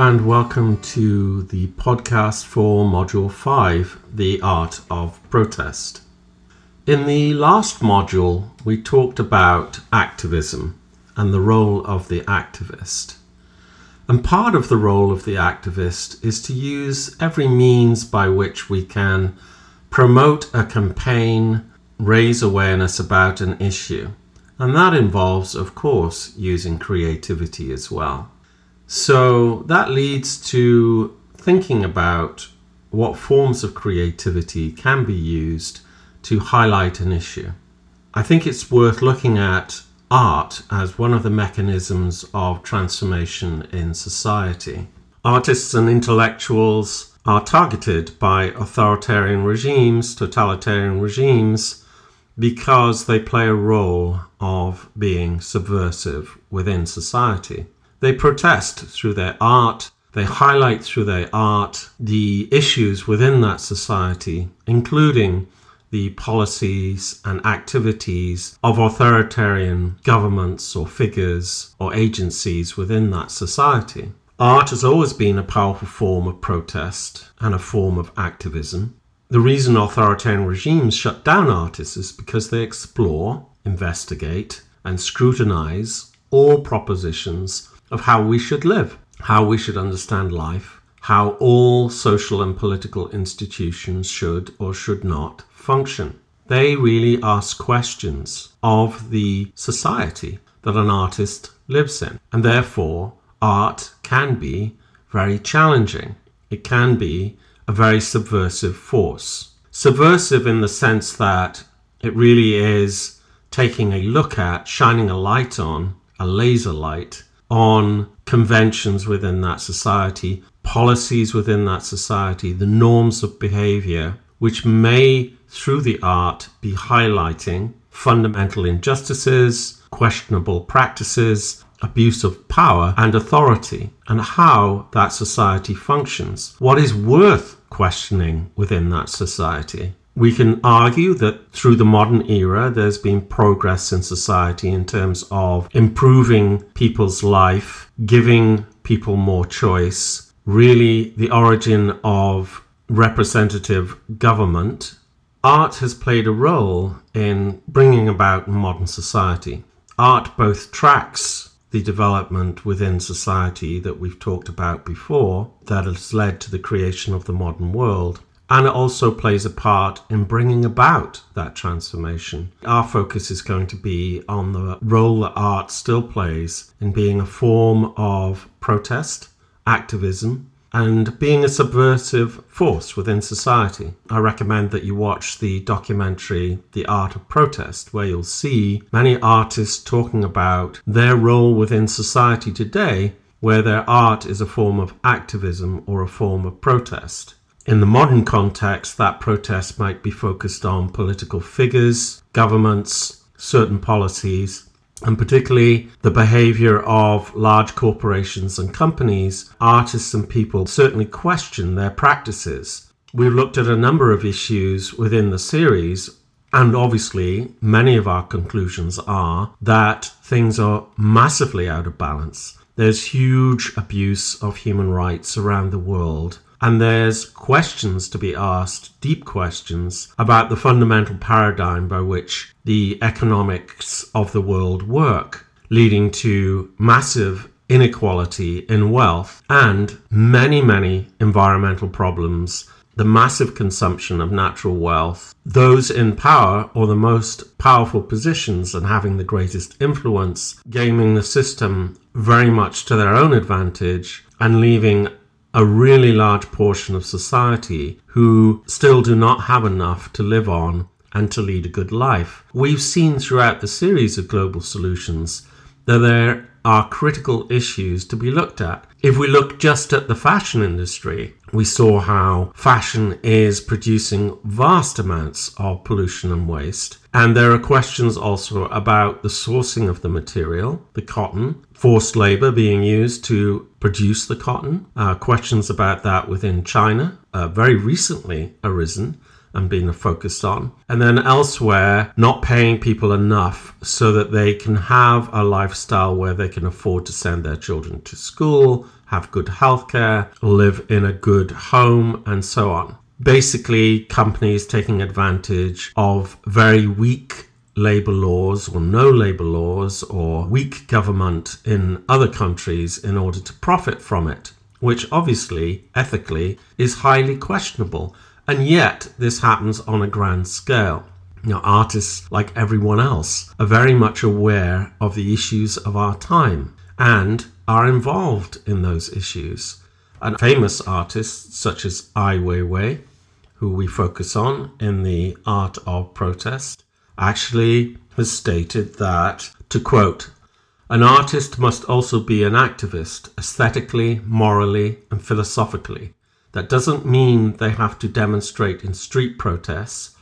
and welcome to the podcast for Module 5 The Art of Protest. In the last module, we talked about activism and the role of the activist. And part of the role of the activist is to use every means by which we can promote a campaign, raise awareness about an issue. And that involves, of course, using creativity as well. So that leads to thinking about what forms of creativity can be used to highlight an issue. I think it's worth looking at art as one of the mechanisms of transformation in society. Artists and intellectuals are targeted by authoritarian regimes, totalitarian regimes, because they play a role of being subversive within society. They protest through their art, they highlight through their art the issues within that society, including the policies and activities of authoritarian governments or figures or agencies within that society. Art has always been a powerful form of protest and a form of activism. The reason authoritarian regimes shut down artists is because they explore, investigate, and scrutinize all propositions of how we should live, how we should understand life, how all social and political institutions should or should not function. They really ask questions of the society that an artist lives in, and therefore art can be very challenging. It can be a very subversive force. Subversive in the sense that it really is taking a look at, shining a light on, a laser light on conventions within that society, policies within that society, the norms of behavior, which may, through the art, be highlighting fundamental injustices, questionable practices, abuse of power and authority, and how that society functions. What is worth questioning within that society? We can argue that through the modern era, there's been progress in society in terms of improving people's life, giving people more choice, really the origin of representative government. Art has played a role in bringing about modern society. Art both tracks the development within society that we've talked about before that has led to the creation of the modern world, and it also plays a part in bringing about that transformation. Our focus is going to be on the role that art still plays in being a form of protest, activism, and being a subversive force within society. I recommend that you watch the documentary The Art of Protest, where you'll see many artists talking about their role within society today, where their art is a form of activism or a form of protest. In the modern context, that protest might be focused on political figures, governments, certain policies, and particularly the behavior of large corporations and companies. Artists and people certainly question their practices. We've looked at a number of issues within the series, and obviously, many of our conclusions are that things are massively out of balance. There's huge abuse of human rights around the world and there's questions to be asked, deep questions, about the fundamental paradigm by which the economics of the world work, leading to massive inequality in wealth and many, many environmental problems. The massive consumption of natural wealth, those in power or the most powerful positions and having the greatest influence, gaming the system very much to their own advantage and leaving a really large portion of society who still do not have enough to live on and to lead a good life. We've seen throughout the series of global solutions that there are critical issues to be looked at. If we look just at the fashion industry, we saw how fashion is producing vast amounts of pollution and waste. And there are questions also about the sourcing of the material, the cotton, forced labor being used to produce the cotton, uh, questions about that within China, uh, very recently arisen and been focused on. And then elsewhere, not paying people enough so that they can have a lifestyle where they can afford to send their children to school, have good healthcare, live in a good home, and so on. Basically, companies taking advantage of very weak labor laws or no labor laws or weak government in other countries in order to profit from it, which obviously, ethically, is highly questionable. And yet, this happens on a grand scale. Now, artists, like everyone else, are very much aware of the issues of our time and are involved in those issues. And famous artists such as Ai Weiwei, who we focus on in the art of protest, actually has stated that, to quote, an artist must also be an activist, aesthetically, morally, and philosophically. That doesn't mean they have to demonstrate in street protests,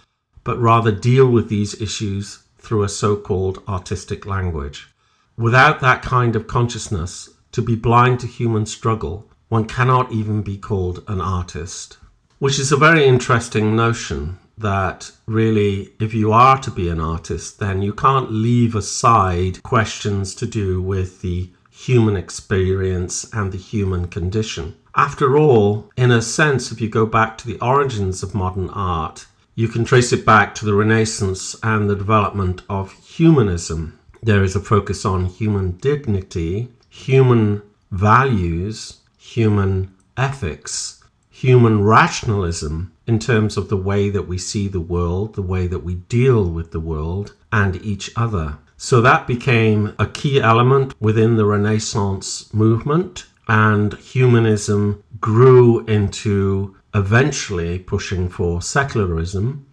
but rather deal with these issues through a so called artistic language. Without that kind of consciousness, to be blind to human struggle, one cannot even be called an artist. Which is a very interesting notion that really, if you are to be an artist, then you can't leave aside questions to do with the human experience and the human condition. After all, in a sense, if you go back to the origins of modern art, you can trace it back to the Renaissance and the development of humanism. There is a focus on human dignity, human values, human ethics, human rationalism, in terms of the way that we see the world, the way that we deal with the world and each other. So that became a key element within the Renaissance movement, and humanism grew into eventually pushing for secularism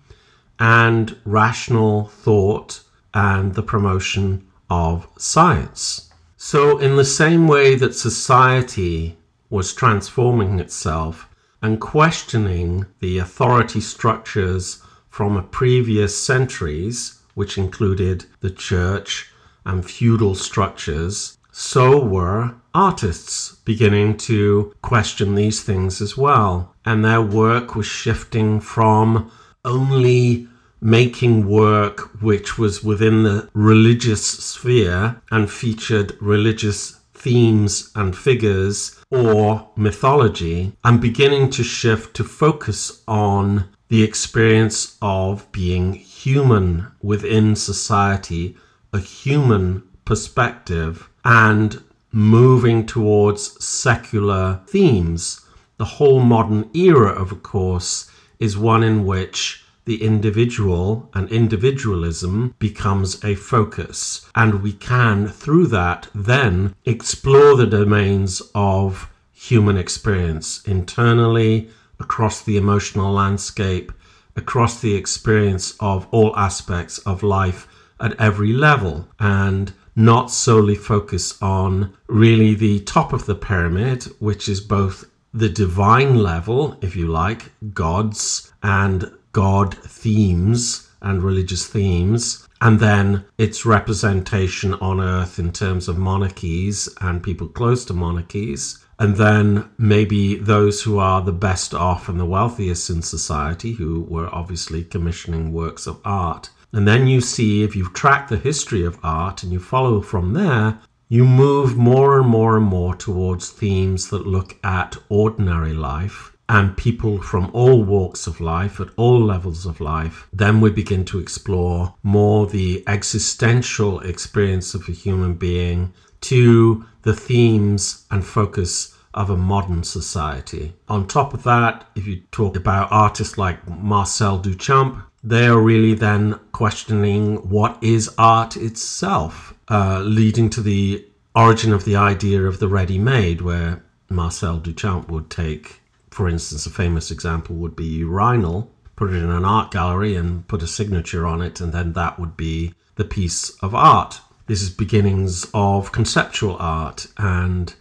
and rational thought and the promotion of science. So, in the same way that society was transforming itself, and questioning the authority structures from previous centuries, which included the church and feudal structures, so were artists beginning to question these things as well. And their work was shifting from only making work which was within the religious sphere and featured religious themes and figures or mythology, I'm beginning to shift to focus on the experience of being human within society, a human perspective, and moving towards secular themes. The whole modern era, of course, is one in which the individual and individualism becomes a focus. And we can, through that, then explore the domains of human experience internally, across the emotional landscape, across the experience of all aspects of life at every level, and not solely focus on really the top of the pyramid, which is both the divine level, if you like, gods, and God themes and religious themes, and then its representation on earth in terms of monarchies and people close to monarchies, and then maybe those who are the best off and the wealthiest in society who were obviously commissioning works of art. And then you see, if you track the history of art and you follow from there, you move more and more and more towards themes that look at ordinary life and people from all walks of life, at all levels of life, then we begin to explore more the existential experience of a human being to the themes and focus of a modern society. On top of that, if you talk about artists like Marcel Duchamp, they are really then questioning what is art itself, uh, leading to the origin of the idea of the ready made, where Marcel Duchamp would take for instance, a famous example would be urinal, put it in an art gallery and put a signature on it, and then that would be the piece of art. This is beginnings of conceptual art and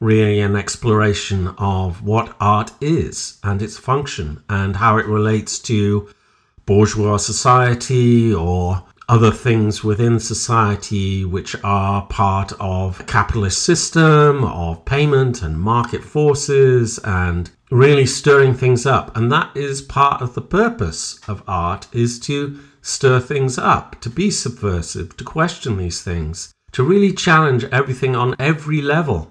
really an exploration of what art is and its function and how it relates to bourgeois society or other things within society which are part of a capitalist system of payment and market forces and really stirring things up and that is part of the purpose of art is to stir things up to be subversive to question these things to really challenge everything on every level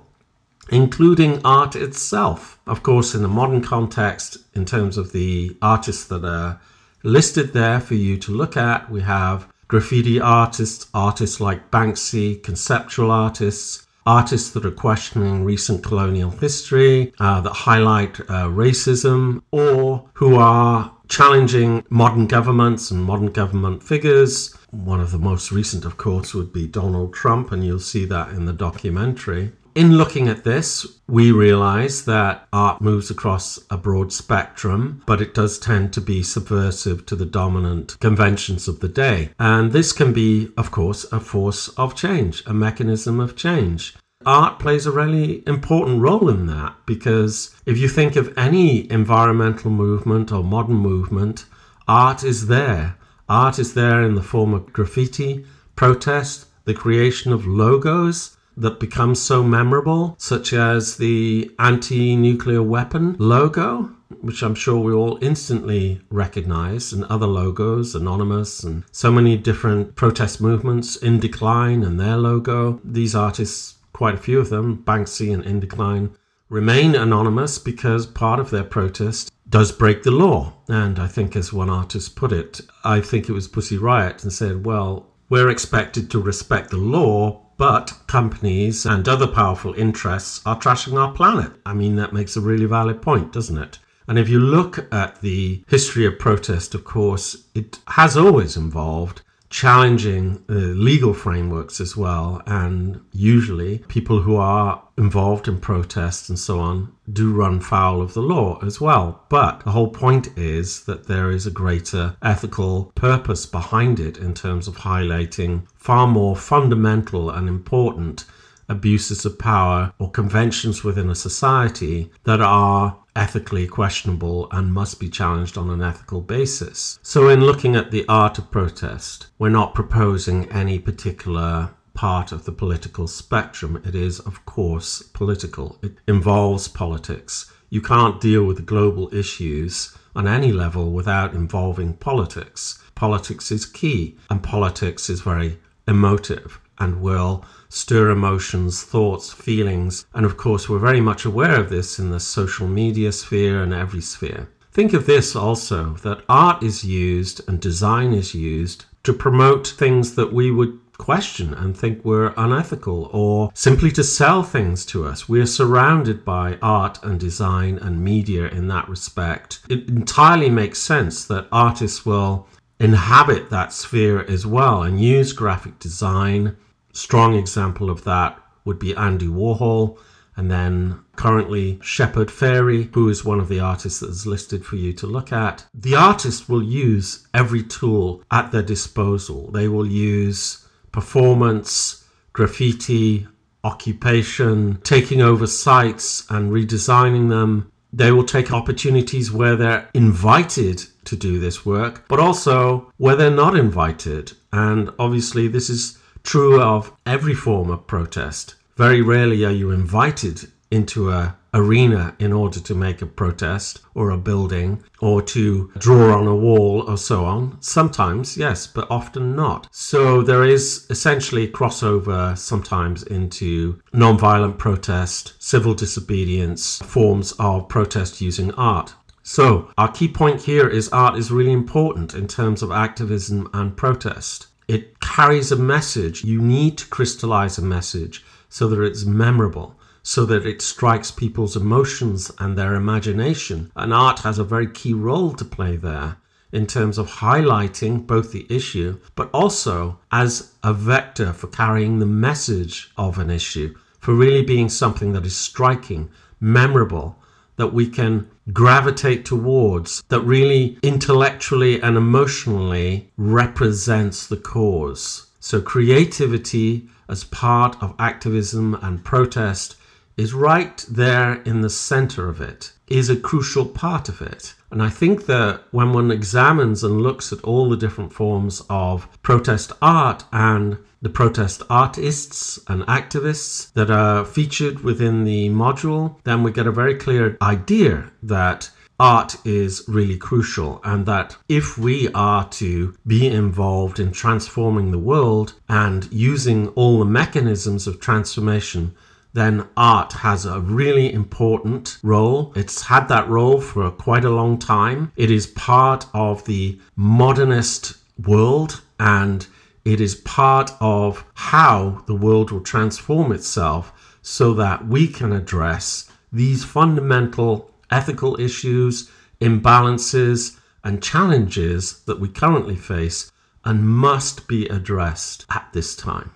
including art itself. Of course, in the modern context, in terms of the artists that are listed there for you to look at, we have graffiti artists, artists like Banksy, conceptual artists, artists that are questioning recent colonial history, uh, that highlight uh, racism, or who are challenging modern governments and modern government figures. One of the most recent, of course, would be Donald Trump, and you'll see that in the documentary. In looking at this, we realize that art moves across a broad spectrum, but it does tend to be subversive to the dominant conventions of the day. And this can be, of course, a force of change, a mechanism of change. Art plays a really important role in that because if you think of any environmental movement or modern movement, art is there. Art is there in the form of graffiti, protest, the creation of logos that become so memorable, such as the anti nuclear weapon logo, which I'm sure we all instantly recognize, and other logos, Anonymous, and so many different protest movements, Indecline and their logo. These artists, quite a few of them, Banksy and Indecline, remain anonymous because part of their protest does break the law. And I think, as one artist put it, I think it was Pussy Riot, and said, well, we're expected to respect the law, but companies and other powerful interests are trashing our planet. I mean, that makes a really valid point, doesn't it? And if you look at the history of protest, of course, it has always involved challenging uh, legal frameworks as well. And usually, people who are involved in protests and so on do run foul of the law as well. But the whole point is that there is a greater ethical purpose behind it in terms of highlighting far more fundamental and important abuses of power or conventions within a society that are ethically questionable and must be challenged on an ethical basis. So, in looking at the art of protest, we're not proposing any particular part of the political spectrum. It is, of course, political, it involves politics. You can't deal with global issues on any level without involving politics. Politics is key, and politics is very emotive and will stir emotions, thoughts, feelings, and of course, we're very much aware of this in the social media sphere and every sphere. Think of this also that art is used and design is used to promote things that we would question and think were unethical or simply to sell things to us. We are surrounded by art and design and media in that respect. It entirely makes sense that artists will inhabit that sphere as well and use graphic design strong example of that would be Andy Warhol, and then currently Shepard Fairey, who is one of the artists that is listed for you to look at. The artist will use every tool at their disposal. They will use performance, graffiti, occupation, taking over sites and redesigning them. They will take opportunities where they're invited to do this work, but also where they're not invited. And obviously, this is true of every form of protest. Very rarely are you invited into a arena in order to make a protest or a building or to draw on a wall or so on. Sometimes, yes, but often not. So there is essentially crossover sometimes into non-violent protest, civil disobedience, forms of protest using art. So, our key point here is art is really important in terms of activism and protest. It carries a message. You need to crystallize a message so that it's memorable, so that it strikes people's emotions and their imagination. And art has a very key role to play there in terms of highlighting both the issue, but also as a vector for carrying the message of an issue, for really being something that is striking, memorable, that we can gravitate towards that really intellectually and emotionally represents the cause. So, creativity as part of activism and protest is right there in the center of it, is a crucial part of it. And I think that when one examines and looks at all the different forms of protest art and the protest artists and activists that are featured within the module, then we get a very clear idea that art is really crucial and that if we are to be involved in transforming the world and using all the mechanisms of transformation then art has a really important role. It's had that role for quite a long time. It is part of the modernist world and it is part of how the world will transform itself so that we can address these fundamental ethical issues, imbalances, and challenges that we currently face and must be addressed at this time.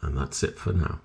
And that's it for now.